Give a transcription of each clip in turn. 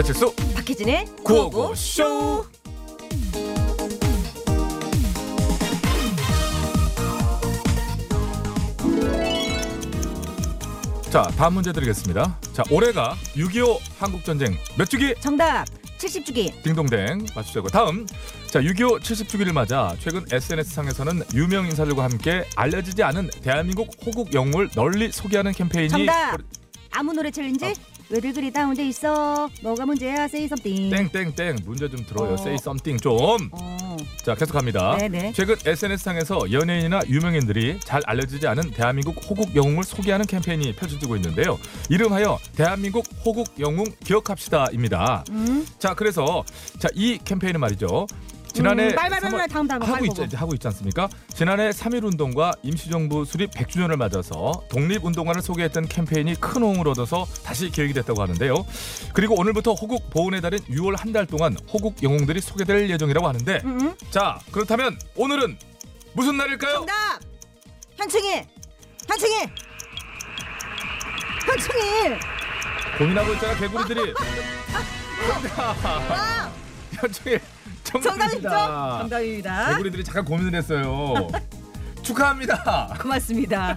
배칠수 박혜진의 구호고쇼. 자 다음 문제 드리겠습니다. 자 올해가 6.25 한국전쟁 몇 주기? 정답 70주기. 딩동댕 맞추자고. 다음. 자 6.25 70주기를 맞아 최근 SNS상에서는 유명 인사들과 함께 알려지지 않은 대한민국 호국 영웅을 널리 소개하는 캠페인이 정답. 벌- 아무 노래 챌린지 어. 왜들 그리 다운돼 있어 뭐가 문제야 say something 땡땡땡 문제 좀 들어요 어. say something 좀자 어, 계속합니다 네네 최근 SNS상에서 연예인이나 유명인들이 잘 알려지지 않은 대한민국 호국 영웅을 소개하는 캠페인이 펼쳐지고 있는데요. 이름하여 대한민국 호국 영웅 기억합시다입니다. 음, 자, 그래서 자 이 캠페인은 말이죠. 지난해 음, 빨리 빨리 빨리 3월 다음 다음 하고 있지, 보고. 하고 있지 않습니까? 지난해 3.1 운동과 임시정부 수립 100주년을 맞아서 독립 운동가를 소개했던 캠페인이 큰 호응을 얻어서 다시 기획이 됐다고 하는데요. 그리고 오늘부터 호국 보훈의 달인 6월 한 달 동안 호국 영웅들이 소개될 예정이라고 하는데 음, 음. 자 그렇다면 오늘은 무슨 날일까요? 정답 현충일 현충일 현충일 고민하고 있잖아 개구리들이 정답 현충일 정답입니다. 정답입니다. 개구리들이 잠깐 고민을 했어요. 축하합니다. 고맙습니다.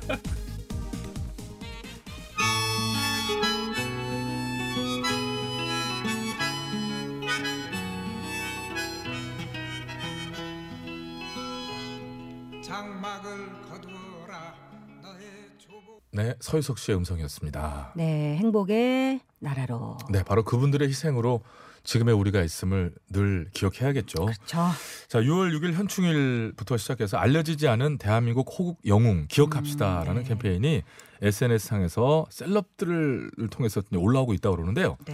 네 서유석 씨의 음성이었습니다. 네 행복의 나라로. 네 바로 그분들의 희생으로 지금의 우리가 있음을 늘 기억해야겠죠 저자 6월 6일 현충일부터 시작해서 알려지지 않은 대한민국 호국 영웅 기억합시다라는 음, 네. 캠페인이 SNS상에서 셀럽들을 통해서 올라오고 있다고 그러는데요 네.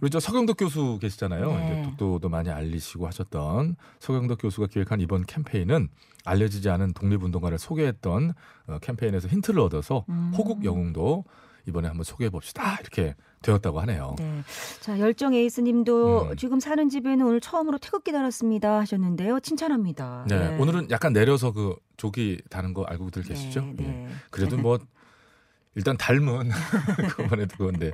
우리 저 서경덕 교수 계시잖아요. 네. 이제 독도도 많이 알리시고 하셨던 서경덕 교수가 기획한 이번 캠페인은 알려지지 않은 독립운동가를 소개했던 어, 캠페인에서 힌트를 얻어서 음. 호국 영웅도 이번에 한번 소개해 봅시다 이렇게 되었다고 하네요. 네. 자, 열정 에이스 님도 음. 지금 사는 집에는 오늘 처음으로 태극기 달았습니다 하셨는데요. 칭찬합니다. 네, 오늘은 약간 내려서 그 조기 다는 거 알고들 계시죠? 네, 네. 예. 그래도 뭐 일단 닮은 그번에도 그건데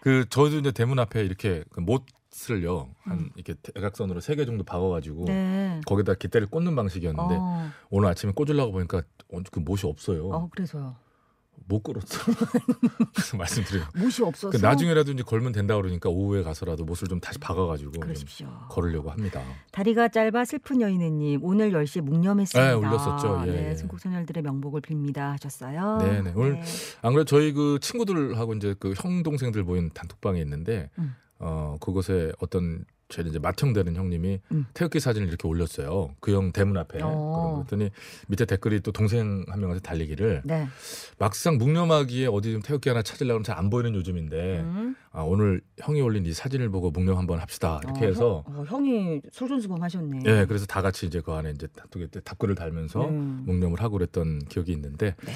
그 저도 이제 대문 앞에 이렇게 그 못을요 한 이렇게 대각선으로 세 개 정도 박아가지고 네. 거기다 깃대를 꽂는 방식이었는데 어, 오늘 아침에 꽂으려고 보니까 어, 그 못이 없어요. 어, 그래서요. 못 걸었어. 그래서 말씀드려요. 못이 없어서. 그 나중에라도 이제 걸면 된다 그러니까 오후에 가서라도 못을 좀 다시 박아가지고 좀. 걸으려고 합니다. 다리가 짧아 슬픈 여인애님 오늘 10시에 묵념했습니다. 네, 올렸었죠. 예, 네, 예. 순국소녀들의 명복을 빕니다 하셨어요. 네네. 오늘 안 그래도 저희 그 친구들하고 이제 그 형 동생들 모인 단톡방에 있는데 음. 어 그곳에 어떤 제 이제 맏형 되는 형님이 음. 태극기 사진을 이렇게 올렸어요. 그 형 대문 앞에. 어. 그랬더니 밑에 댓글이 또 동생 한 명한테 달리기를 네. 막상 묵념하기에 어디 좀 태극기 하나 찾으려고 하면 잘 안 보이는 요즘인데 음. 아, 오늘 형이 올린 이 사진을 보고 묵념 한번 합시다 이렇게 어, 해서 형, 어, 형이 솔선수범 하셨네. 예 그래서 다 같이 이제 그 안에 이제 답글, 답글을 달면서 음. 묵념을 하고 그랬던 기억이 있는데 네.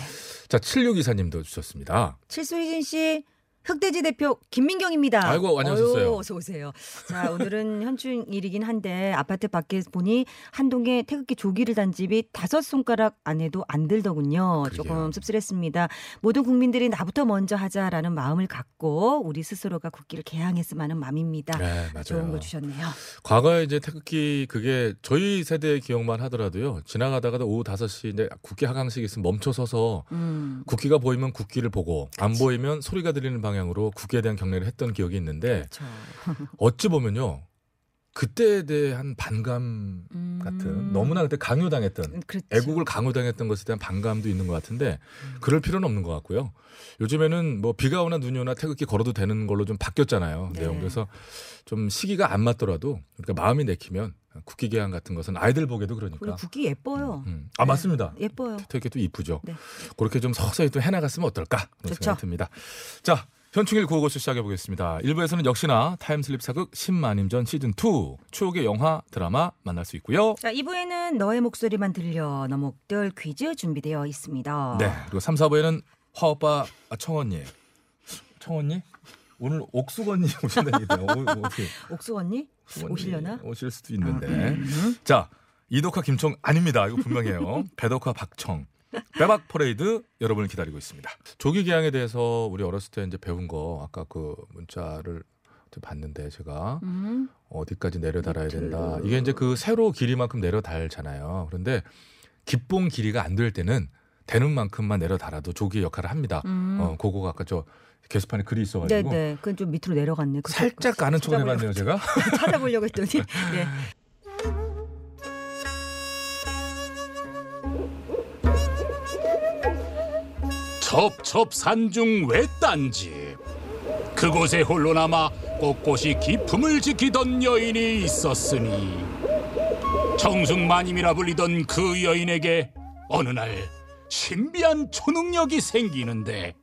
자 7624님도 주셨습니다. 칠수희진 씨 흑돼지 대표 김민경입니다. 아이고, 안녕하셨어요. 어유, 어서 오세요. 자 오늘은 현충일이긴 한데 아파트 밖에 보니 한동에 태극기 조기를 단 집이 다섯 손가락 안에도 안 들더군요. 그러게요. 조금 씁쓸했습니다. 모든 국민들이 나부터 먼저 하자라는 마음을 갖고 우리 스스로가 국기를 개항했으면 하는 마음입니다. 네 맞아요. 좋은 거 주셨네요. 과거에 이제 태극기 그게 저희 세대의 기억만 하더라도요 지나가다가도 오후 5시 이제 국기 하강식 있으면 멈춰 서서 음, 국기가 보이면 국기를 보고 안 보이면 소리가 들리는 방 향으로 국기에 대한 경례를 했던 기억이 있는데 그렇죠. 어찌 보면요 그때에 대한 반감 음. 같은 너무나 그때 강요당했던 그렇죠. 애국을 강요당했던 것에 대한 반감도 있는 것 같은데 음. 그럴 필요는 없는 것 같고요. 요즘에는 뭐 비가 오나 눈이 오나 태극기 걸어도 되는 걸로 좀 바뀌었잖아요. 네. 내용 그래서 좀 시기가 안 맞더라도 그러니까 마음이 내키면 국기 개항 같은 것은 아이들 보게도 그러니까. 국기 예뻐요. 음. 아 네. 맞습니다. 예뻐요. 태극기도 이쁘죠. 네. 그렇게 좀 서서히 또 해나갔으면 어떨까 그런 좋죠. 생각이 듭니다. 자. 현충일 구호고쇼 시작해 보겠습니다. 1부에서는 역시나 타임슬립 사극 10만임 전 시즌 2 추억의 영화 드라마 만날 수 있고요. 자, 2부에는 너의 목소리만 들려 너목들 퀴즈 준비되어 있습니다. 네. 그리고 3, 4부에는 화오빠 아, 청언니. 청언니? 오늘 옥수건니 오신다는 얘기예요. 오- 어떻게 옥수 언니 옥수건니 오시려나? 오실 수도 있는데. 음. 자, 이덕화 김청 아닙니다. 이거 분명해요. 배덕화 박청. 빼박 퍼레이드 여러분을 기다리고 있습니다. 조기 개항에 대해서 우리 어렸을 때 이제 배운 거 아까 그 문자를 저 봤는데 제가 음. 어디까지 내려 달아야 된다. 이게 이제 그 세로 길이만큼 내려 달잖아요. 그런데 기봉 길이가 안 될 때는 되는 만큼만 내려 달아도 조기 역할을 합니다. 음. 어, 그거가 아까 저 게시판에 글이 있어가지고 네네. 그건 좀 밑으로 내려갔네. 살짝 가는 척을 해봤네요, 제가. 찾아보려고 했더니. 네. 첩첩산중 외딴집 그곳에 홀로 남아 꼿꼿이 기품을 지키던 여인이 있었으니 정승마님이라 불리던 그 여인에게 어느 날 신비한 초능력이 생기는데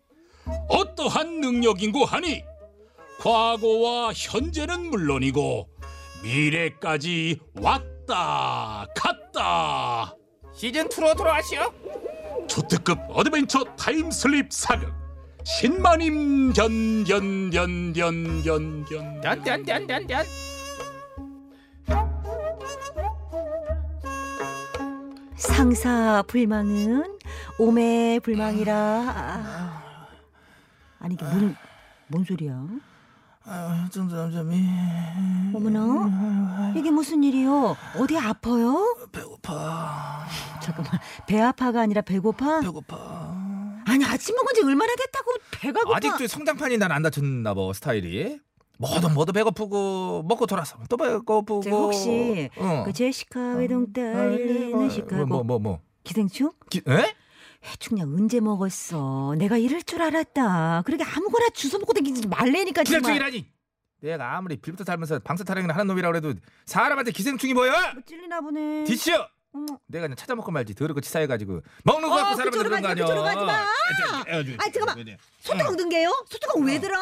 어떠한 능력인고 하니? 과거와 현재는 물론이고 미래까지 왔다 갔다. 시즌 2로 돌아가시오. 초특급 어드벤처 타임슬립 사극 신마님 견견견견견견 짠짠짠짠짠. 상사 불망은 오매 불망이라. 아. 아니 이게 뭔, 뭔 소리야? 아, 점점점이 어머나 이게 무슨 일이요? 어디 아파요? 배고파. 잠깐만 배 아파가 아니라 배고파? 배고파. 아니 아침 먹은 지 얼마나 됐다고 배가 고파? 아직도 성장판이 난 안 다쳤나 봐 스타일이. 뭐도 뭐도 배고프고 먹고 돌아서 또 배고프고. 저 혹시 어. 그 제시카 외동딸 일리는 시카고 뭐뭐 뭐, 뭐. 기생충? 기, 에? 해충약 언제 먹었어? 내가 이럴 줄 알았다. 그러게 아무거나 주워 먹고 다니지 말래니까 정말. 기생충이라니. 내가 아무리 빌부터 살면서 방사 타령이나 하는 놈이라고 해도 사람한테 기생충이 뭐야? 뭐 찔리나 보네. 디시어. 어머. 내가 그냥 찾아 먹고 말지 더럽고 치사해가지고 먹는 거 어, 갖고 사람한테 그쪽으로 그런 거 아니야. 그쪽으로 가지 마. 아이, 잠깐만. 소뚜껑 든 게요? 소뚜껑 왜 들어?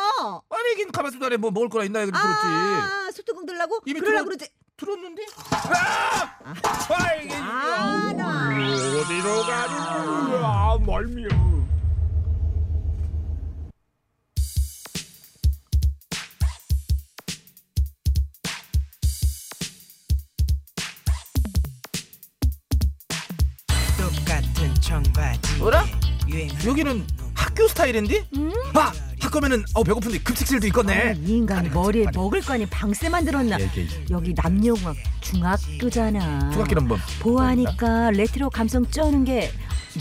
아니 이긴 가만있도 안에 뭐 먹을 거라 있나 들었지. 아, 소뚜껑 들라고? 이미 그러려고 들어- 그러지. 들었는데? 아! 아, 이게 아, 나. 어디로 가는 거야 멀미야 똑같은 청바지 뭐라? 여기는 학교 스타일인데? 봐! 학교면은 어 배고픈데 급식실도 아, 있겠네. 이 인간이 머리에 먹을 거 아니 방세 만들었나? 얘기해. 여기 남녀공학 중학교잖아. 중학교는 뭐 보아하니까 레트로 감성 쩌는 게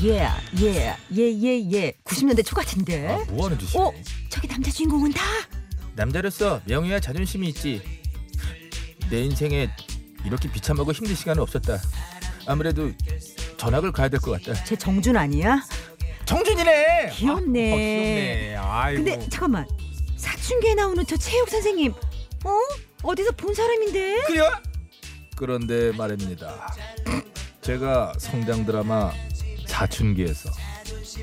예, 예, 예, 예, 예. 90년대 초 같은데. 아, 뭐 하는 짓이야? 어, 저기 남자 주인공 온다. 남자로서 명예와 자존심이 있지. 내 인생에 이렇게 비참하고 힘든 시간은 없었다. 아무래도 전학을 가야 될 것 같다. 제 정준 아니야? 정준이네. 귀엽네. 아, 어, 귀엽네. 아이고. 근데 잠깐만. 사춘기에 나오는 저 체육 선생님. 어? 어디서 본 사람인데? 그래요? 그런데 말입니다. 제가 성장 드라마 사춘기에서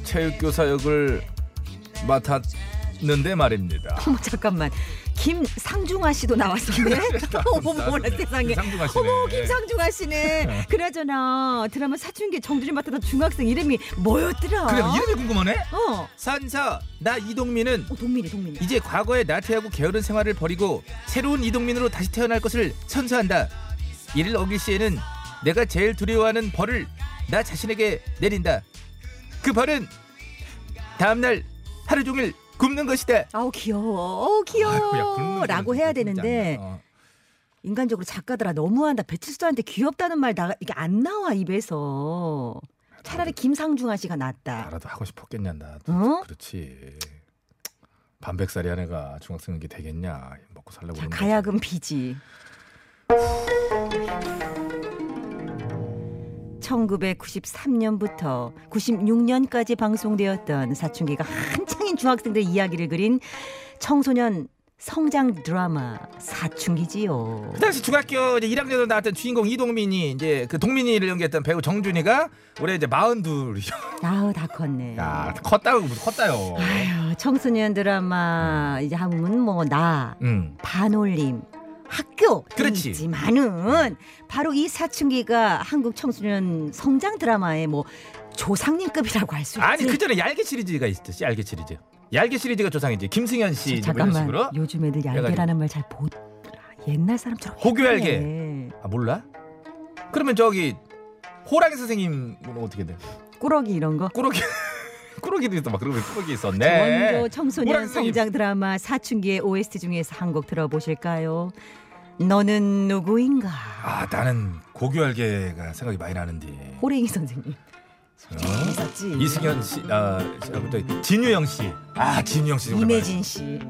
체육교사 역을 맡았는데 말입니다. 어머 잠깐만. 김상중아 씨도 나왔었네. 어머 뭐라 세상에. 상중하 씨네. 어머 김상중아 씨네. 그나저나 드라마 사춘기 정준이 맡았던 중학생 이름이 뭐였더라? 그래 이름이 궁금하네. 어. 산사 나 이동민은 어 동민이 동민이. 이제 과거의 나태하고 게으른 생활을 버리고 새로운 이동민으로 다시 태어날 것을 선서한다. 이를 어길 시에는 내가 제일 두려워하는 벌을 나 자신에게 내린다. 그 벌은 다음날 하루 종일 굶는 것이다. 아우 귀여워. 어우 귀여워. 라고 해야 되는데 어. 인간적으로 작가들아 너무한다. 배칠수한테 귀엽다는 말 나 이게 안 나와 입에서. 차라리 김상중아 씨가 낫다. 나라도 하고 싶었겠냐 나. 어? 그렇지. 반백살이 한 애가 중학생이 되겠냐 먹고 살려고 자. 가야금 비지. 1993년부터 96년까지 방송되었던 사춘기가 한창인 중학생들 이야기를 그린 청소년 성장 드라마 사춘기지요. 그 당시 중학교 이제 1학년으로 나왔던 주인공 이동민이 이제 그 동민이를 연기했던 배우 정준이가 올해 이제 42이죠. 아우 다 컸네. 야 컸다고 무슨 컸다요. 아유 청소년 드라마 이제 하면 뭐나 응. 반올림 학교 그렇지. 있지만은 바로 이 사춘기가 한국 청소년 성장 드라마의 뭐 조상님급이라고 할 수 있지. 아니 그 전에 얄개 시리즈가 있었지 얄개 시리즈. 얄개 시리즈가 조상이지 김승현 씨 이제 뭐 잠깐만 식으로. 요즘 애들 얄개라는 말 잘 못 옛날 사람처럼 호교 얄개. 해. 아 몰라? 그러면 저기 호랑이 선생님은 어떻게 돼? 꾸러기 이런 거 꾸러기 꾸러기도 있어. 막 그러면 꾸러기 있었네. 원조 청소년 선생님? 성장 드라마 사춘기의 OST 중에서 한 곡 들어보실까요? 너는 누구인가? 아 나는 고교알개가 생각이 많이 나는데. 호랭이 선생님. 어? 있었지. 이승현 씨, 아, 저, 진유영 씨. 아, 진유영 씨. 이매진 씨.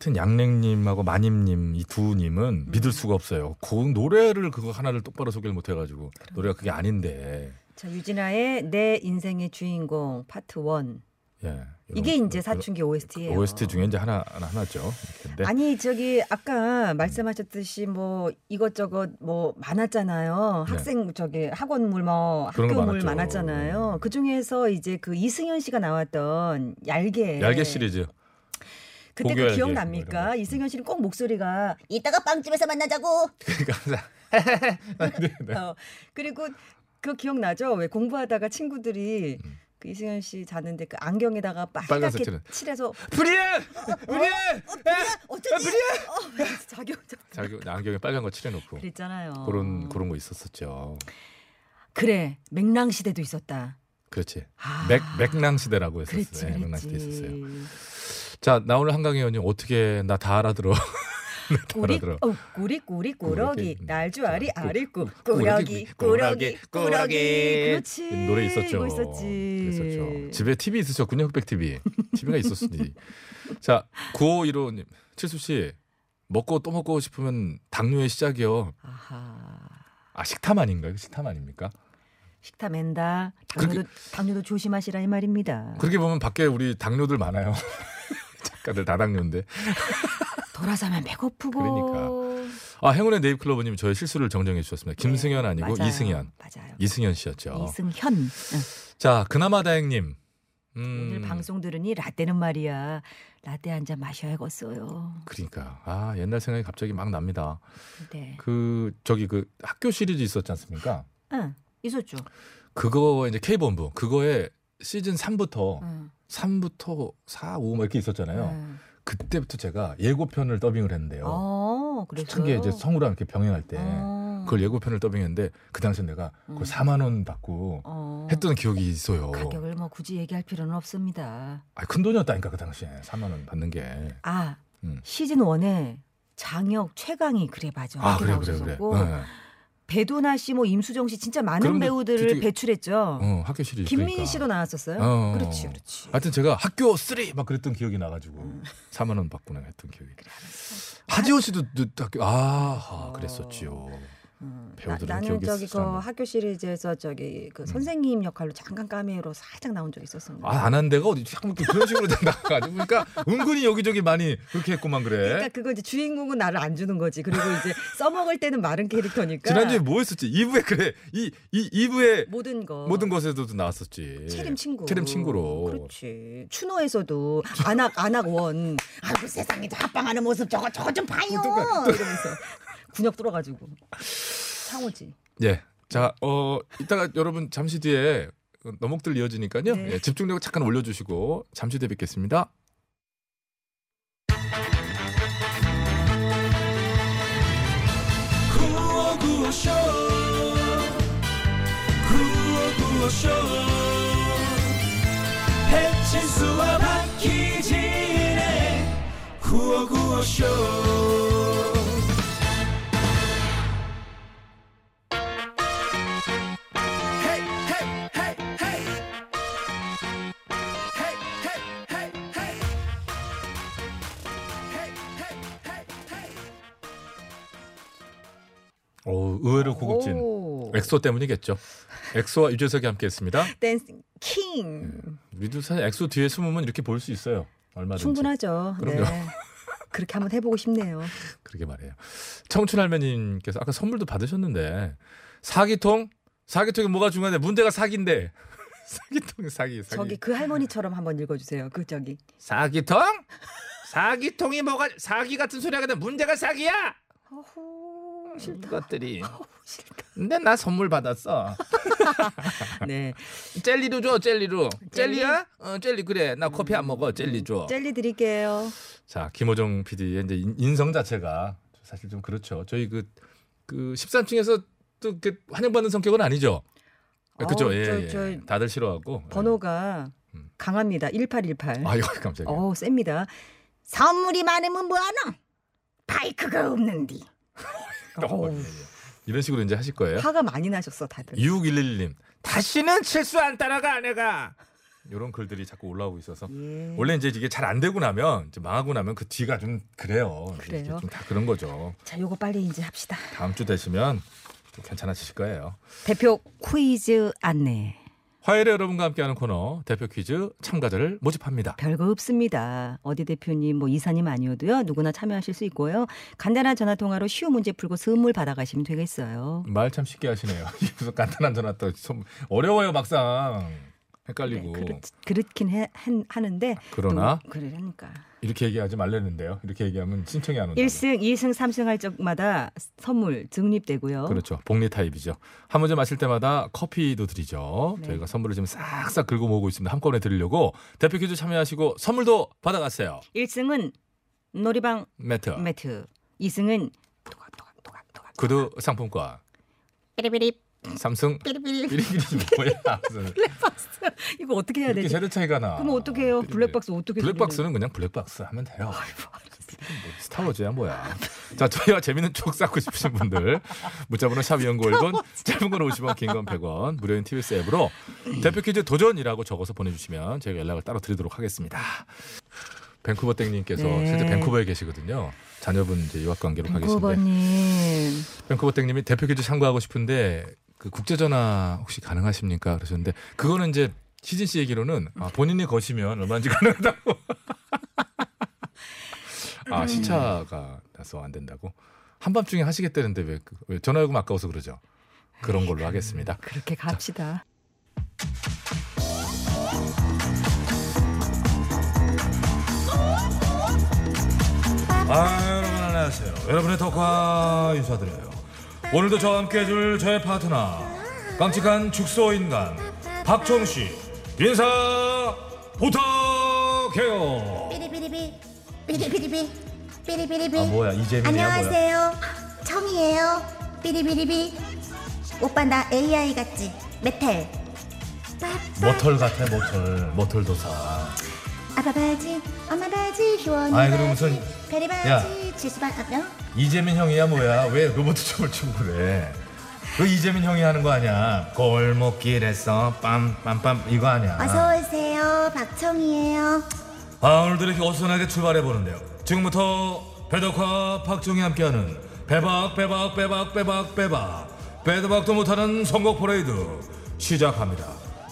하여튼 양랭님하고 마님님 이 두 님은 믿을 수가 없어요. 그 노래를 그거 하나를 똑바로 소개를 못 해가지고 노래가 그게 아닌데. 자 유진아의 내 인생의 주인공 파트 1. 예. 이게 이제 사춘기 OST예요. OST 중에 이제 하나 하나 하나죠. 근데 아니 저기 아까 말씀하셨듯이 뭐 이것저것 뭐 많았잖아요. 네. 학생 저기 학원물 뭐 학교물. 많았잖아요. 그 중에서 이제 그 이승현 씨가 나왔던 얄개. 얄개 시리즈. 그때 그뭐 기억납니까? 이런 이승현 씨는 꼭 목소리가 이따가 빵집에서 만나자고. 그러니까 항상 네, 네. 어, 그리고 그 기억나죠? 왜 공부하다가 친구들이 음. 그 이승현 씨 자는데 그 안경에다가 빨간색 빨갛게. 칠해서 불이야! 불이야! 어쩌지? 불이야! 어, 왜 자기 혼자 자기 안경에 빨간 거 칠해놓고 그랬잖아요. 그런 그런 거 있었었죠. 그래 맥랑 시대도 있었다. 그렇지. 아, 맥 맥랑 시대라고 했었어요. 그랬지, 네, 맥랑 시대. 있었어요. 자, 나 오늘 한강의 원님 어떻게 나 다 알아들어. 알아들어. 어, 꾸러기 꾸러기. 날주아리 꾸- 아리꾸 꾸러기, 꾸러기 꾸러기 그렇지 노래 있었죠. 있었지 그랬었죠. 집에 TV 있으셨군요, 흑백 TV. TV가 있었으니. 자, 9515님, 칠수 씨 먹고 또 먹고 싶으면 당뇨의 시작이요. 아하 아 식탐 아닌가요? 식탐 아닙니까? 식탐 엔다 당뇨도 당뇨도 조심하시라 이 말입니다 그렇게 보면 밖에 우리 당뇨들 많아요. 작가들 다 당뇨인데. 돌아서면 배고프고 그러니까. 아 행운의 네잎클로버님 저의 실수를 정정해 주셨습니다. 김승현 아니고 네, 맞아요. 이승현. 맞아요 이승현 씨였죠. 이승현 응. 자 그나마 다행님. 음, 오늘 방송 들으니 라떼는 말이야 라떼 한 잔 마셔야겠어요 그러니까 아 옛날 생각이 갑자기 막 납니다. 네 그 저기 그 학교 시리즈 있었지 않습니까? 응, 있었죠 그거 이제 K 본부 그거에 시즌 3부터 응, 3부터 4, 5뭐 이렇게 있었잖아요. 응. 그때부터 제가 예고편을 더빙을 했는데요. 어 그래서 초창기에 이제 성우랑 이렇게 병행할 때 어. 그걸 예고편을 더빙했는데 그 당시에 내가 그걸 음. 4만 원 받고 어. 했던 기억이 있어요. 가격을 뭐 굳이 얘기할 필요는 없습니다. 아, 큰 돈이었다니까 그 당시에 4만 원 받는 게. 아 음. 시즌 1에 장혁 최강이 그래 맞아. 아 그래 그래 그래. 네. 배도나 씨, 뭐 임수정 씨 진짜 많은. 배우들을 되게- 배출했죠. 어 학교 시리즈. 김민희 그러니까. 씨도 나왔었어요. 어. 그렇지, 그렇지. 하여튼 제가 학교 3 막 그랬던 기억이 나가지고 음. 4만 원 받고 나 했던 기억이. 하지원 씨도 또 학교 아, 아 그랬었지요. 음. 나, 는 저기 그 있으시잖아요. 학교 시리즈에서 저기 그 선생님 역할로 잠깐 카메오로 살짝 나온 적 있었었는데. 아안 한 데가 어디 자꾸 그런 식으로 나가가지고 그러니까 은근히 여기저기 많이 그렇게 했구만 그래. 그러니까 그거 이제 주인공은 나를 안 주는 거지. 그리고 이제 써먹을 때는 마른 캐릭터니까. 지난주에 뭐 했었지? 2부에 그래. 이, 이 2부에 모든 거. 모든 것에도 나왔었지. 체림 친구. 체림 친구로. 그렇지. 추노에서도 안악 안악 원. 아이고 세상에 합방하는 모습 저거 저거 좀 봐요. 이러면서 군역 뚫어가지고 상호지. 예. 자, 어, 이따가 여러분 잠시 뒤에 너목들 이어지니까요. 네. 예, 집중력 잠깐 올려주시고 잠시 뒤에 뵙겠습니다. 구호구호쇼 구호구호쇼 배칠수와 박희진의 구호구호쇼 의외로 고급진. 오. 엑소 때문이겠죠. 엑소와 유재석이 함께했습니다. Dancing King. 우리도 사실 엑소 뒤에 숨으면 이렇게 볼 수 있어요. 얼마든지. 충분하죠. 그럼요. 네. 그렇게 한번 해보고 싶네요. 그러게 말이에요. 청춘 할머님께서 아까 선물도 받으셨는데 사기통? 사기통이 뭐가 중요한데 문제가 사기인데 사기통이 사기 사기. 저기 그 할머니처럼 한번 읽어주세요. 그 저기 사기통? 사기통이 뭐가 사기 같은 소리 하는데 문제가 사기야? 어후. 것들이. 근데 나 선물 받았어. 네. 젤리도 줘, 젤리로. 젤리? 젤리야? 어, 젤리 그래. 나 커피 안 먹어. 젤리 줘. 젤리 드릴게요. 자, 김호정 PD의 이제 인- 인성 자체가 사실 좀 그렇죠. 저희 그, 그 13층에서 또 이렇게 환영받는 성격은 아니죠. 그죠? 어우, 예, 저- 예. 저 다들 싫어하고. 번호가 음. 강합니다. 1818. 아유, 깜짝이야. 어, 셉니다. 선물이 많으면 뭐하노? 바이크가 없는디. 어, 예, 예. 이런 식으로 이제 하실 거예요. 화가 많이 나셨어, 다들. 2611님. 다시는 실수 안 따라가, 아내가. 이런 글들이 자꾸 올라오고 있어서. 예. 원래 이제 이게 잘 안 되고 나면, 이제 망하고 나면 그 뒤가 좀 그래요. 그래요? 좀다 그런 거죠. 자, 요거 빨리 이제 합시다. 다음 주 되시면 또 괜찮아지실 거예요. 대표 퀴즈 안내. 화요일에 여러분과 함께하는 코너 대표 퀴즈 참가자를 모집합니다. 별거 없습니다. 어디 대표님, 뭐 이사님 아니어도요. 누구나 참여하실 수 있고요. 간단한 전화 통화로 쉬운 문제 풀고 선물 받아가시면 되겠어요. 말 참 쉽게 하시네요. 무슨 간단한 전화 또 좀 어려워요 막상 헷갈리고 네, 그렇, 그렇 긴 해, 한- 하는데 그러나 또 그러니까 이렇게 얘기하지 말랬는데요. 이렇게 얘기하면 신청이 안 온다. 1승, 2승, 3승 할 적마다 선물 적립되고요. 그렇죠. 복리 타입이죠. 한 문제 마실 때마다 커피도 드리죠. 네. 저희가 선물을 지금 싹싹 긁어 모으고 있습니다. 한꺼번에 드리려고 대표 퀴즈 참여하시고 선물도 받아가세요. 1승은 놀이방 매트, 매트, 2승은 토각토각토각토각 구두 상품권, 삐리삐리 삼승 삐리삐리 삐리삐리 뭐야? 무슨 이거 어떻게 해야 되지? 세대 차이가 나. 그럼 어떻게 해요? 삐리삐리. 블랙박스 어떻게 블랙박스는 그냥 블랙박스 하면 돼요. 뭐 스타워즈야 뭐야. 자 저희와 재밌는 추억 쌓고 싶으신 분들 문자번호 샵 연구 1번 짧은 건 50원 긴 건 100원 무료인 TBS 앱으로 대표 퀴즈 도전이라고 적어서 보내주시면 저희가 연락을 따로 드리도록 하겠습니다. 밴쿠버 땡님께서 네. 실제 밴쿠버에 계시거든요. 자녀분 이제 유학 관계로 가 계신데 밴쿠버님 밴쿠버 땡님이 대표 퀴즈 참가하고 싶은데 그 국제 전화 혹시 가능하십니까? 그러셨는데 그거는 이제 시진 씨 얘기로는 아, 본인이 거시면 얼마인지 가능하다고. 아 시차가 나서 안 된다고. 한밤중에 하시겠다는데 왜, 그- 왜 전화요금 아까워서 그러죠? 그런 걸로 하겠습니다. 그렇게 갑시다. 아 여러분 안녕하세요. 여러분의 덕화 인사드려요. 오늘도 저와 함께 해줄 저의 파트너 깜찍한 축소 인간 박정 씨 인사 부탁해요. 삐리삐리삐 삐리삐리삐 삐리삐리삐. 아 뭐야 이재민이야 뭐야? 안녕하세요. 청이에요. 삐리삐리삐. 오빠 나 AI 같지? 메탈 모털 같아 모털. 모털 도사. 아빠 바지 엄마 바지 효원이 아이, 그럼 바지 무슨- 베리 야. 바지 지수반 어? 이재민 형이야 뭐야? 왜 로봇 춤을 추고 그래? 그 이재민 형이 하는 거 아니야? 골목길에서 빰빰빰 이거 아니야? 어서 오세요 박청이에요 아 오늘도 이렇게 어수선하게 출발해 보는데요. 지금부터 배덕화 박정희 함께하는 배박 배박 배박 배박 배박 배드박도 못하는 선곡 퍼레이드 시작합니다.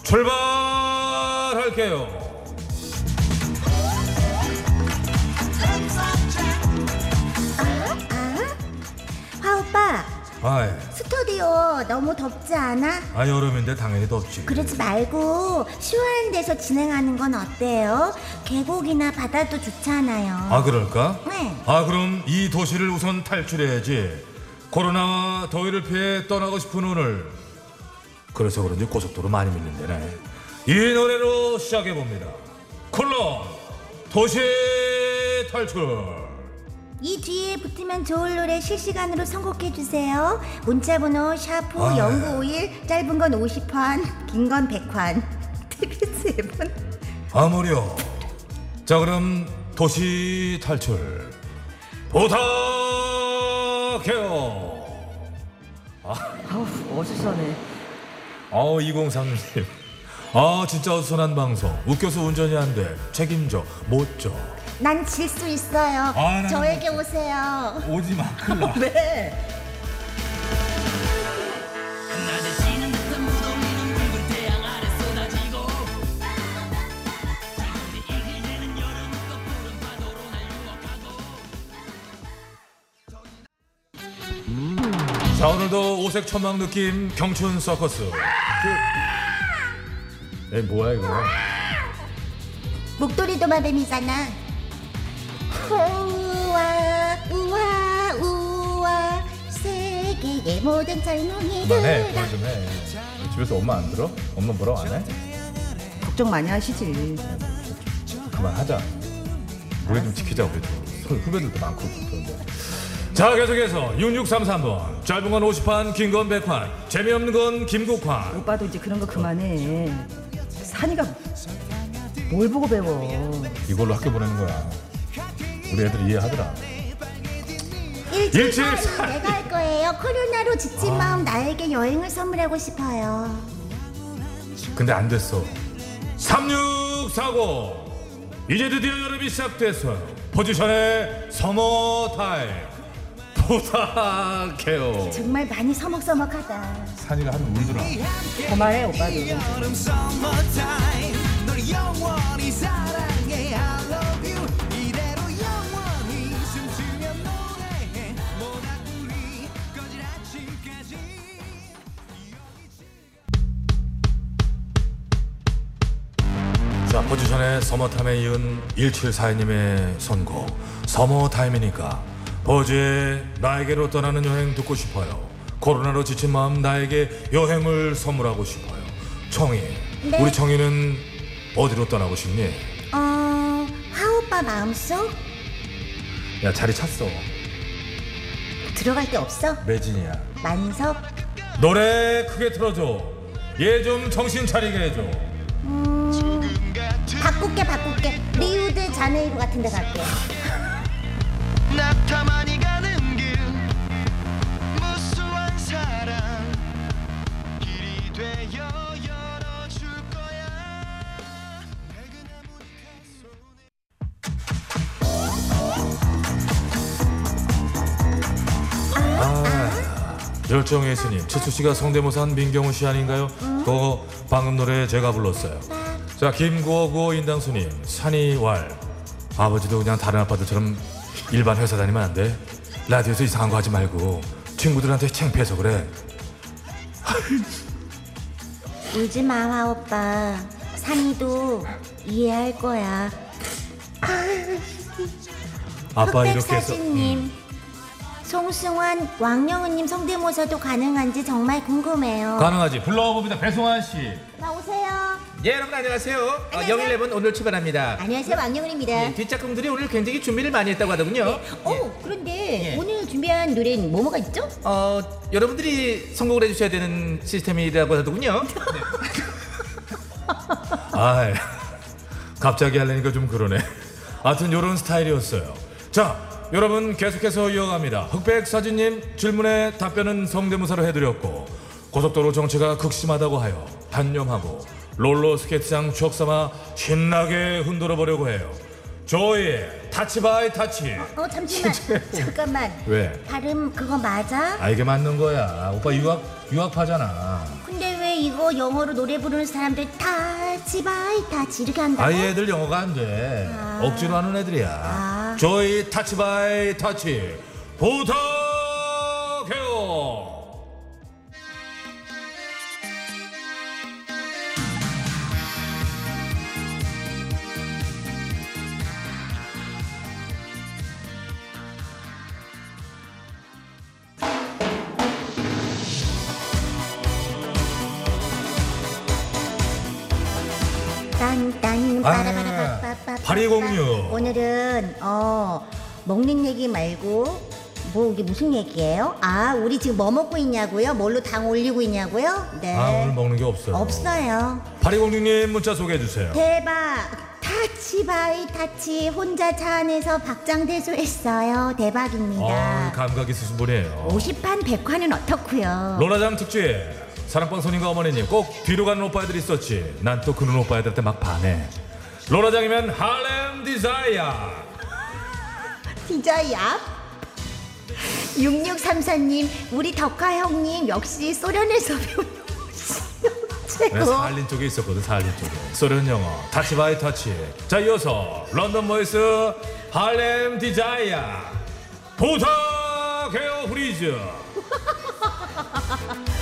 출발할게요. 아이, 스튜디오 너무 덥지 않아? 아 여름인데 당연히 덥지. 그러지 말고 시원한 데서 진행하는 건 어때요? 계곡이나 바다도 좋잖아요 아 그럴까? 네. 아 그럼 이 도시를 우선 탈출해야지. 코로나와 더위를 피해 떠나고 싶은 오늘. 그래서 그런지 고속도로 많이 밀린대네. 이 노래로 시작해 봅니다. 콜론 도시 탈출. 이 뒤에 붙으면 좋을 노래 실시간으로 선곡해 주세요. 문자 번호 샤프 아. 0951 짧은 건 50원, 긴 건 100원. TBS 앱은 아무려. 자 그럼 도시 탈출 부탁해요. 아우 어수선해. 아 203님. 아 진짜 어수선한 방송. 웃겨서 운전이 안 돼. 책임져. 못 져. 난 질 수 있어요. 아, 난 저에게 오세요. 오지 마. 큰일 나. 네. 자 오늘도 오색 천막 느낌 경춘 서커스. 그... 에 뭐야 이거? 목도리 도마뱀이잖아. 우와 우와 우와 새내 모든 젊은이들아 그만해 그만 좀해 집에서 엄마 안 들어? 엄마 뭐라고 안 해? 걱정 많이 하시지. 그만하자 우리 좀 지키자 우리도 후- 후배들도 많고 그런데 자 계속해서 6633번 짧은 건 50판 긴 건 100판 재미없는 건 김국환 오빠도 이제 그런 거 그만해. 산이가 뭘 보고 배워? 이걸로 학교 보내는 거야. 우리 애들 이해하더라. 일주일 일주일 사이 내가 할 거예요. 코로나로 지친 마음 나에게 여행을 선물하고 싶어요. 근데 안 됐어. 3640 이제 드디어 여름이 시작됐어요 포지션의 서머 타임 부탁해요. 정말 많이 서먹서먹하다. 산이가 한 울더라. 그만해 오빠도. 자 포지션의 서머타임에 이은 1742님의 선곡. 서머타임이니까 버즈의 나에게로 떠나는 여행 듣고 싶어요 코로나로 지친 마음 나에게 여행을 선물하고 싶어요 청이 네. 우리 청이는 어디로 떠나고 싶니? 어... 하오빠 마음속? 야 자리 찼어 들어갈 데 없어? 매진이야 만석? 노래 크게 틀어줘 얘 좀 정신 차리게 해줘 바꿀게 바꿀게 리우드 자네이루 같은 데 갈게 스님 최수 씨가 성대모사 한 민경훈 씨 아닌가요? 그거 방금 노래 제가 불렀어요. 자 김구호구 인당수님 산이왈 아버지도 그냥 다른 아빠들처럼 일반 회사 다니면 안 돼. 라디오에서 이상한 거 하지 말고 친구들한테 창피해서 그래. 울지 마 하오빠 산이도 이해할 거야 아빠 이렇게 해서 음. 송승환 왕영은님 성대모사도 가능한지 정말 궁금해요 가능하지. 불러봅니다. 배송환 씨. 나오세요 예 여러분 안녕하세요. 어, 영일레븐 오늘 출발합니다. 안녕하세요 왕영은입니다 예, 뒷작품들이 오늘 굉장히 준비를 많이 했다고 하더군요. 어 그런데 예. 오늘 준비한 노래는 뭐뭐가 있죠? 어 여러분들이 선곡을 해주셔야 되는 시스템이라고 하더군요. 아, 갑자기 하려니까 좀 그러네. 하여튼 요런 스타일이었어요. 자, 여러분 계속해서 이어갑니다. 흑백 사진님 질문에 답변은 성대모사로 해드렸고 고속도로 정체가 극심하다고 하여 단념하고 롤러 스케이트장 추억 삼아 신나게 흔들어 보려고 해요. 조이의 Touch by Touch. 어 잠시만 잠깐만 왜? 발음 그거 맞아? 아 이게 맞는 거야. 오빠 유학 유학파잖아. 근데 왜 이거 영어로 노래 부르는 사람들 Touch by Touch 이렇게 한다고? 아이 애들 영어가 안 돼. 아. 억지로 하는 애들이야. 아. 조이 Touch by Touch 부탁 빠라바라바빠빠 8206. 오늘은 어 먹는 얘기 말고 뭐 이게 무슨 얘기예요? 아 우리 지금 뭐 먹고 있냐고요? 뭘로 당 올리고 있냐고요? 네 아 오늘 먹는 게 없어요. 없어요 8206님 문자 소개해 주세요. 대박 Touch by Touch 혼자 차 안에서 박장대소했어요 대박입니다 아 감각 있으신 분이에요. 50판 100화는 어떻고요? 로라장 특집 사랑방 손님과 어머니님 꼭 뒤로 가는 오빠애들 있었지. 난 또 그런 오빠애들한테 막 반해. 로라장이면 Harlem Desire. Desire 6634님 우리 덕화 형님 역시 소련에서 배운 네, 최고. 사할린 쪽에 있었거든 사할린 쪽에. 소련 영어 Touch by Touch 자 이어서 런던 보이스 Harlem Desire 부탁해요 please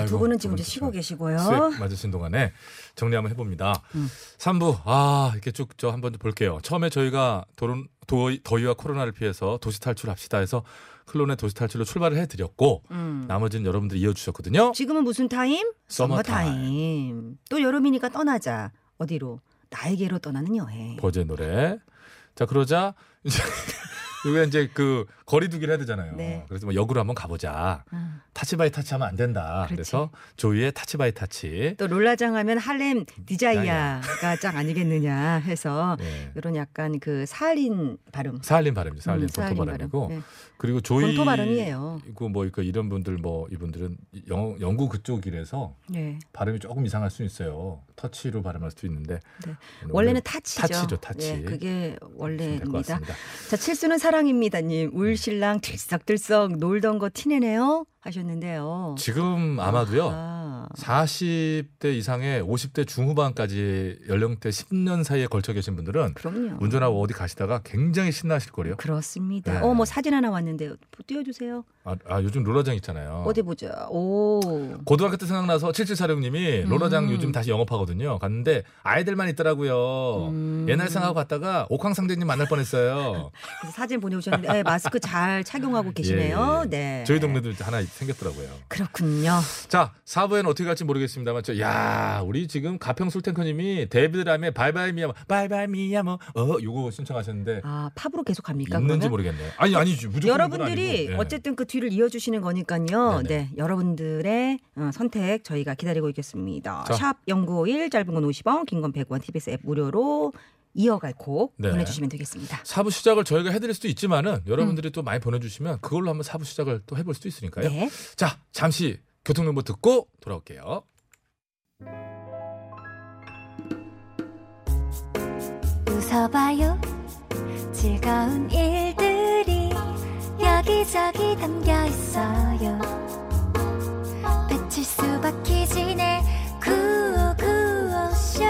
아이고, 두 분은 지금 두 이제 분 쉬고 저 계시고요. 수액 맞으신 동안에 정리 한번 해봅니다. 3부 아 이렇게 쭉 저 한번 볼게요. 처음에 저희가 도론, 도의, 더위와 코로나를 피해서 도시 탈출합시다 해서 클론의 도시 탈출로 출발을 해드렸고 음. 나머지는 여러분들이 이어주셨거든요. 지금은 무슨 타임? 서머 타임. 또 여름이니까 떠나자. 어디로? 나에게로 떠나는 여행. 버즈의 노래. 자 그러자 이제 우리가 이제 그 거리두기를 해야 되잖아요. 네. 그래서 뭐 역으로 한번 가보자. 음. Touch by Touch 하면 안 된다. 그렇지. 그래서 조이의 Touch by Touch. 또 롤라장 하면 Harlem Desire가 짱 아니겠느냐 해서 네. 이런 약간 그 사할린 발음. 사할린 발음이죠. 사할린 음, 본토 사할린 발음이고 발음. 네. 그리고 조이 본토 발음이에요. 이거 뭐 이거 이런 분들 뭐 이분들은 영, 영국 그쪽이라서 네. 발음이 조금 이상할 수 있어요. 터치로 발음할 수도 있는데 네. 원래는 타치죠. 타치죠, 타치. 네, 그게 원래입니다. 자, 칠수는 사 랑입니다님. 울신랑 들썩들썩 놀던 거 티내네요 하셨는데요. 지금 아마도요. 아, 40대 이상의 50대 중후반까지 연령대 10년 사이에 걸쳐 계신 분들은 그럼요. 운전하고 어디 가시다가 굉장히 신나실 거래요. 그렇습니다. 네. 어, 뭐 사진 하나 왔는데요. 띄워주세요. 아, 아, 요즘 롤러장 있잖아요. 어디 보자. 오. 고등학교 때 생각나서 7746님이 롤러장 음. 요즘 다시 영업하거든요. 갔는데 아이들만 있더라고요. 음. 옛날 생각하고 갔다가 옥황상제님 만날 뻔했어요. 그래서 사진 보내오셨는데 네, 마스크 잘 착용하고 계시네요. 예, 예. 네. 저희 동네도 하나 생겼더라고요. 그렇군요. 자, 4부에는 어떻게 갈지 모르겠습니다만, 저, 야, 우리 지금 가평술 탱커 님이 데이비드 람의 바이바이 미야모, 바이바이 미야모, 어, 요거 신청하셨는데, 아 팝으로 계속 갑니까? 있는지 그러면? 모르겠네요. 아니, 아니지. 무조건 여러분들이. 예. 어쨌든 그 뒤를 이어 주시는 거니까요. 네네. 네, 여러분들의 어, 선택 저희가 기다리고 있겠습니다. 자. 샵 #0951 짧은 건 50원, 긴 건 100원, TBS 앱 무료로 이어갈 곡 네. 보내주시면 되겠습니다. 사부 시작을 저희가 해드릴 수도 있지만은, 여러분들이 또 많이 보내주시면, 그걸로 한번 사부 시작을 또 해볼 수도 있으니까요. 네. 자, 잠시 교통정보 듣고 돌아올게요. 웃어봐요 즐거운 일들이 여기저기 담겨 있어요 배칠수 박희진의 구호구호쇼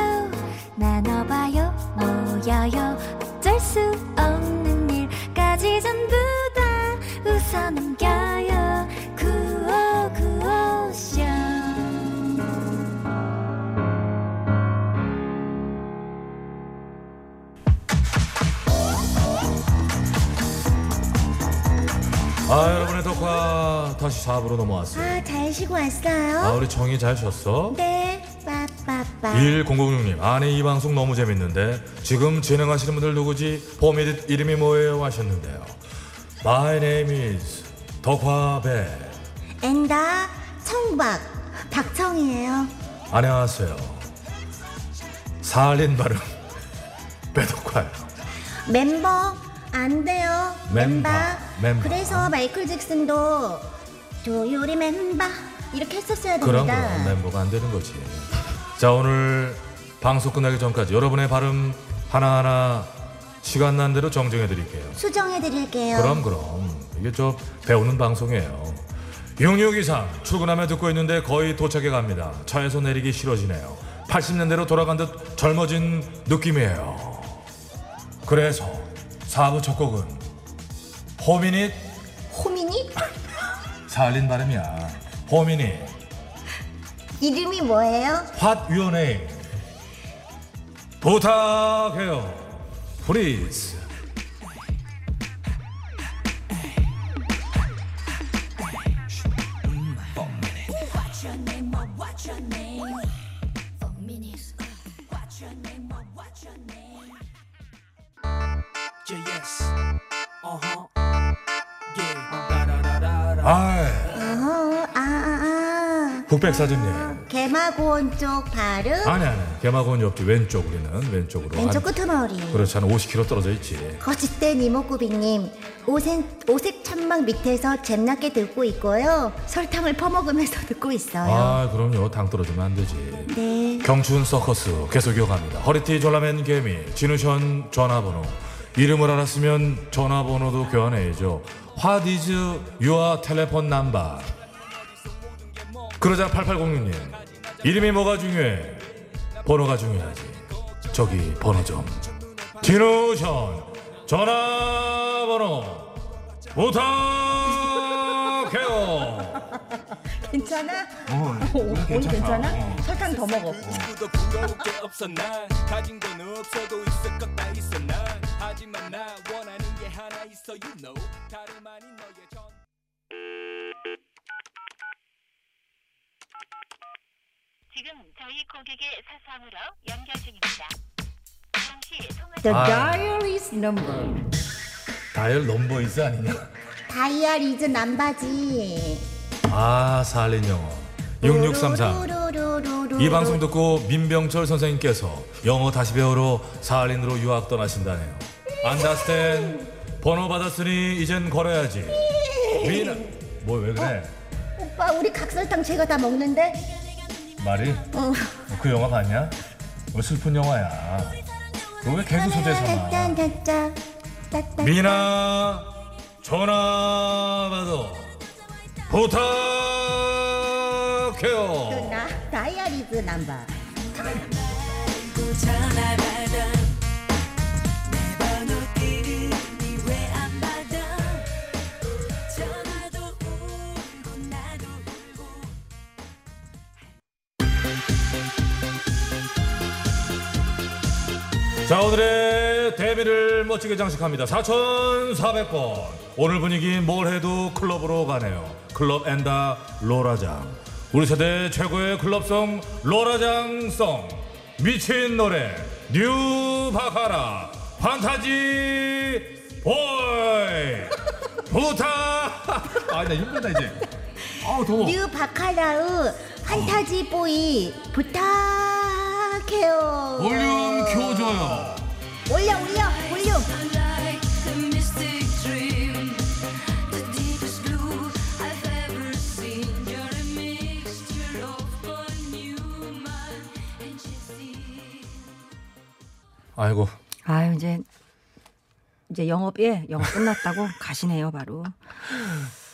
나눠봐요 모여요 어쩔 수 없는 일까지 전부 다 웃어 넘겨요 구호구호쇼 아, 여러분의 덕화 다시 4부로 넘어왔어요. 아, 잘 쉬고 아, 왔어요? 우리 정이 잘 쉬었어? 네, 빠빠빠. 1006님, 아니 이 방송 너무 재밌는데 지금 진행하시는 분들 누구지? 봄이 이름이 뭐예요? 하셨는데요. My name is 덕화배. 엔다 청박 박청이에요. 안녕하세요. 살린 발음 배덕화요. 멤버 안 돼요. 멤버, 멤버. 그래서 마이클 잭슨도 조요리 멤버 이렇게 했었어야 됩니다. 그럼 그럼 멤버가 안 되는 거지. 자 오늘 방송 끝나기 전까지 여러분의 발음 하나하나 시간 난 대로 정정해 드릴게요. 수정해 드릴게요. 그럼 그럼 이게 저 배우는 방송이에요. 66 이상 출근하며 듣고 있는데 거의 도착해 갑니다. 차에서 내리기 싫어지네요. 80년대로 돌아간 듯 젊어진 느낌이에요. 그래서 4부 첫 곡은 호미닛 호미니 살린 발음이야. 호미닛 이름이 뭐예요? Name? 부탁해요. Yeah, 아. 국백사진님. 개마고원 쪽 발음. 아니 아니. 개마고는 옆뒤 왼쪽 우리는 왼쪽으로. 왼쪽 한- 끄트머리. 그렇지 한 50km 떨어져 있지. 거짓된 이목구비님 오색, 오색 천막 밑에서 잼나게 듣고 있고요 설탕을 퍼먹으면서 듣고 있어요 아 그럼요. 당 떨어지면 안 되지. 네 경춘 서커스 계속 이어갑니다. 허리티 졸라맨 개미 진우션 전화번호. 이름을 알았으면 전화번호도 교환해야죠. What is your telephone number? 그러자 8806님 이름이 뭐가 중요해? 번호가 중요하지. 저기 번호 좀. 진우션 전화번호 부탁해요. 괜찮아? 어, 오늘 괜찮아? 설탕 더 먹어. 지금 저희 고객의 사정으로 연결 중입니다. 잠시 통화 The 아. dial is number. dial number is 아니냐? dial is number지. 아 사할린 영어 6633 루루루루루. 이 방송 듣고 민병철 선생님께서 영어 다시 배우러 사할린으로 유학 떠나신다네요. understand 번호 받았으니 이젠 걸어야지. 미나 뭐왜 그래? 오빠 우리 각설탕 제가 다 먹는데. 말이? 어. 그 영화 봤냐? 뭐 슬픈 영화야. 그거 왜 개그 소재 삼아? 미나 전화 받아 부탁해요. 나 다이얼 이즈 남바. 자 오늘의 데뷔를 멋지게 장식합니다. 4400번. 오늘 분위기 뭘 해도 클럽으로 가네요. 클럽 and 로라장. 우리 세대 최고의 클럽송 로라장송. 미친 노래 뉴 바카라. Fantasy Boy. 부탁 아나 힘들다 이제. 아우 더워. 뉴 바카라 Fantasy Boy. 부탁 해요. 볼륨 켜줘요 올려 올려 볼륨. 아이고 아유 이제 이제 영업 예 영업 끝났다고 가시네요 바로.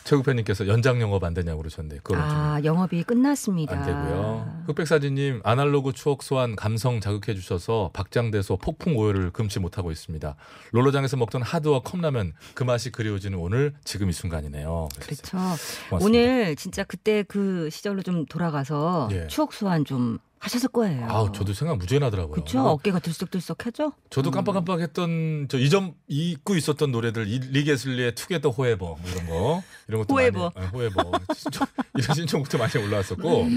최국팬님께서 연장 영업 안 되냐고 그러셨는데 그건 좀아 영업이 끝났습니다. 안 되고요. 흑백사진님 아날로그 추억 소환 감성 자극해 주셔서 박장대소 폭풍 오열을 금치 못하고 있습니다. 롤러장에서 먹던 하드와 컵라면 그 맛이 그리워지는 오늘 지금 이 순간이네요. 그렇죠. 고맙습니다. 오늘 진짜 그때 그 시절로 좀 돌아가서 예. 추억 소환 좀 하셨을 거예요. 아우 저도 생각 무지개 나더라고요. 그렇죠. 어깨가 들썩들썩하죠. 저도 깜빡깜빡했던 저 이점 잊고 있었던 노래들 이- 리게슬리의 투게더 호에버 뭐 이런 거 이런 것도 호에버. 많이, 아, 호에버 이런 신청부터 많이 올라왔었고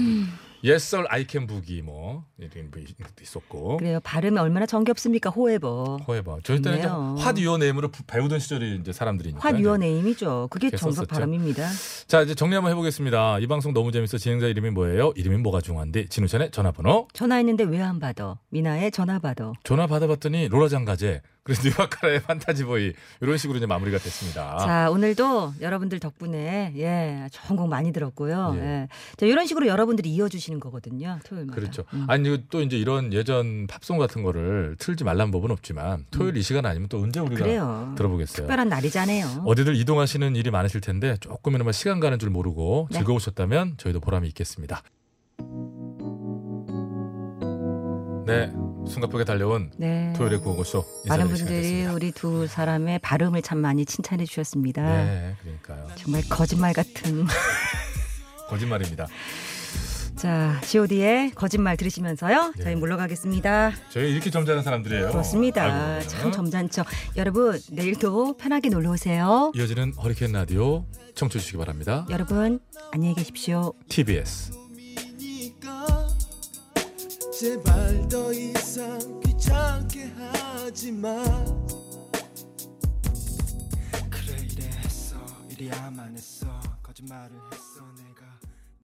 Yes Sir I Can Boogie 뭐 이런 것도 있었고 그래요. 발음이 얼마나 정겹습니까? However. However 저희 때는 좋네요. What your name으로 부- 배우던 시절이 이제 사람들이니까 화 your name이죠. 그게 정석. 발음입니다. 자 이제 정리 한번 해보겠습니다. 이 방송 너무 재밌어 진행자 이름이 뭐예요? 이름이 뭐가 중요한데 지누션의 전화번호 전화했는데 왜 안 받아? 미나의 전화 받아. 전화 받아봤더니 로라장 가제 그래서 뉴바카라의 Fantasy Boy 이런 식으로 이제 마무리가 됐습니다. 자, 오늘도 여러분들 덕분에 예, 좋은 곡 많이 들었고요. 예. 예. 자, 이런 식으로 여러분들이 이어주시는 거거든요. 토요일마다. 그렇죠. 음. 아니 또 이제 이런 예전 팝송 같은 거를 틀지 말란 법은 없지만 토요일 이 시간 아니면 또 언제 우리가 음. 그래요. 들어보겠어요. 특별한 날이잖아요. 어디들 이동하시는 일이 많으실 텐데 조금이나마 시간 가는 줄 모르고 네. 즐거우셨다면 저희도 보람이 있겠습니다. 네, 숨가쁘게 달려온 네. 토요일의 구호고쇼 많은 분들이. 우리 두 사람의 발음을 참 많이 칭찬해 주셨습니다. 네, 그러니까요. 정말 거짓말 같은. 거짓말입니다. 자, G.O.D의 거짓말 들으시면서요. 네. 저희 물러가겠습니다. 저희 이렇게 점잖은 사람들이에요. 그렇습니다. 아이고. 참 점잖죠. 여러분, 내일도 편하게 놀러 오세요. 이어지는 허리케인 라디오 청취해 주시기 바랍니다. 여러분, 안녕히 계십시오. TBS. 제발 더 이상 귀찮게 하지 마. 그래 이래 했어 이리야만 했어. 거짓말을 했어. 내